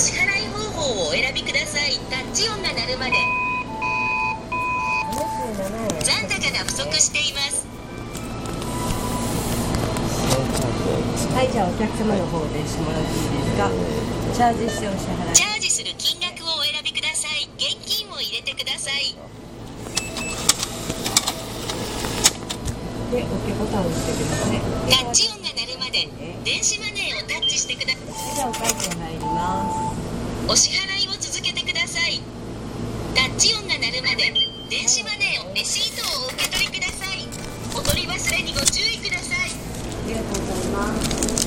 支払い方法をお選びください。タッチ音が鳴るまで。77円残高が不足しています。はいじゃあお客様の方でしてもらっていいですか？チャージしてお支払い。チャージする金額をお選びください。現金を入れてください。で OK ボタンを押してください。タッチ音が鳴るまで。電子マネーをタッチしてください。じゃあお会計入ります。お支払いを続けてください。タッチ音が鳴るまで電子マネーをレシートをお受け取りくださいお取り忘れにご注意くださいありがとうございます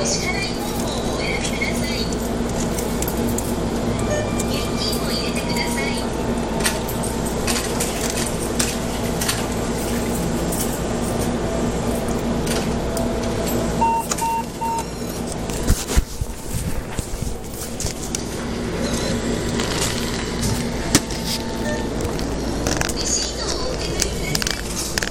お支払い方法をお選びください現金を入れてくださいレシートをお受け取りください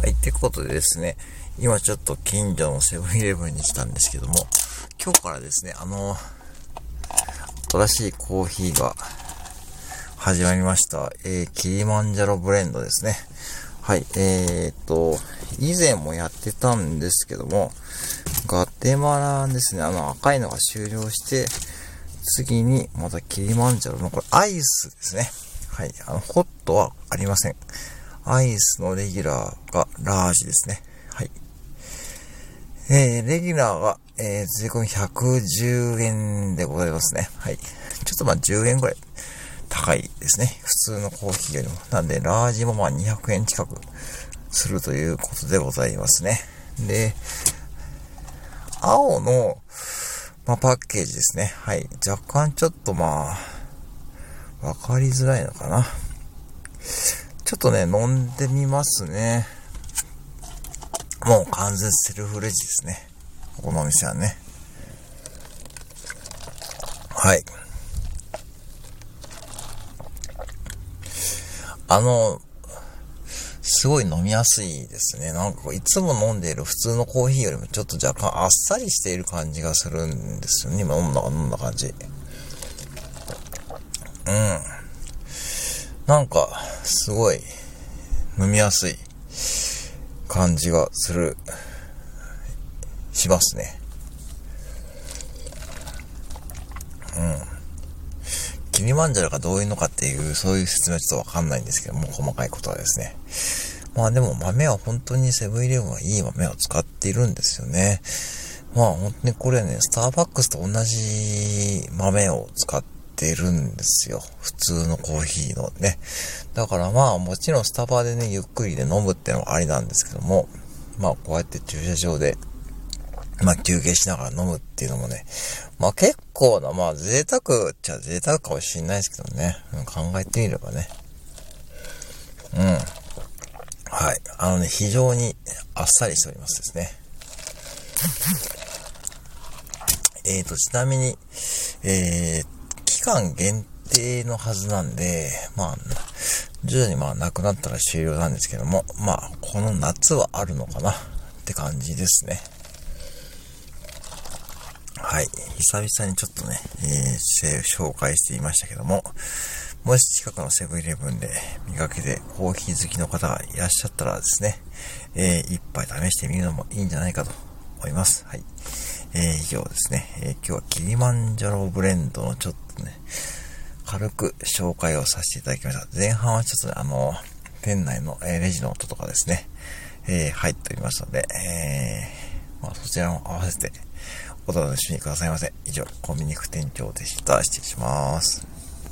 はい、ってことでですね、今ちょっと近所のセブンイレブンに来たんですけども、今日からですね、あの、新しいコーヒーが始まりました。えー、キリマンジャロブレンドですね。はい、えー、っと、以前もやってたんですけども、ガテマラですね、あの赤いのが終了して、次にまたキリマンジャロの、これアイスですね。はい、あの、ホットはありません。アイスのレギュラーがラージですね。はい。えー、レギュラーが、えー、税込み110円でございますね。はい。ちょっとまあ10円ぐらい高いですね。普通のコーヒーよりも。なんで、ラージもまあ200円近くするということでございますね。で、青の、まあ、パッケージですね。はい。若干ちょっとまあ、わかりづらいのかな。ちょっとね、飲んでみますね。もう完全セルフレジですね。ここのお店はね。はい。あの、すごい飲みやすいですね。なんかいつも飲んでいる普通のコーヒーよりもちょっと若干あっさりしている感じがするんですよね。今飲んだ飲んだ感じ。うん。なんか、すごい、飲みやすい感じがする、しますね。うん。キリマンジャロがどういうのかっていう、そういう説明はちょっとわかんないんですけども、細かいことはですね。まあでも豆は本当にセブンイレブンはいい豆を使っているんですよね。まあ本当にこれね、スターバックスと同じ豆を使っているんですよ。普通のコーヒーのね。だからまあもちろんスタバでね、ゆっくりで飲むってのはありなんですけども、まあこうやって駐車場でまあ休憩しながら飲むっていうのもね、まあ結構な、まあ贅沢っちゃ贅沢かもしんないですけどね、うん、考えてみればね。うん。はい。あのね、非常にあっさりしておりますですね。えーと、ちなみに、えー、期間限定のはずなんで、まあ、徐々にまあなくなったら終了なんですけども、まあ、この夏はあるのかなって感じですね。はい。久々にちょっとね、えー、紹介していましたけども、もし近くのセブンイレブンで見かけてコーヒー好きの方がいらっしゃったらですね、えー、一杯試してみるのもいいんじゃないかと思います。はい。えー、以上ですね、えー、今日はキリマンジャロブレンドのちょっとね、軽く紹介をさせていただきました。前半はちょっとね、あの、店内の、えレジの音とかですね、え入っておりますので、えまあ、そちらも合わせてお楽しみくださいませ。以上、コンビニ副店長でした。失礼します。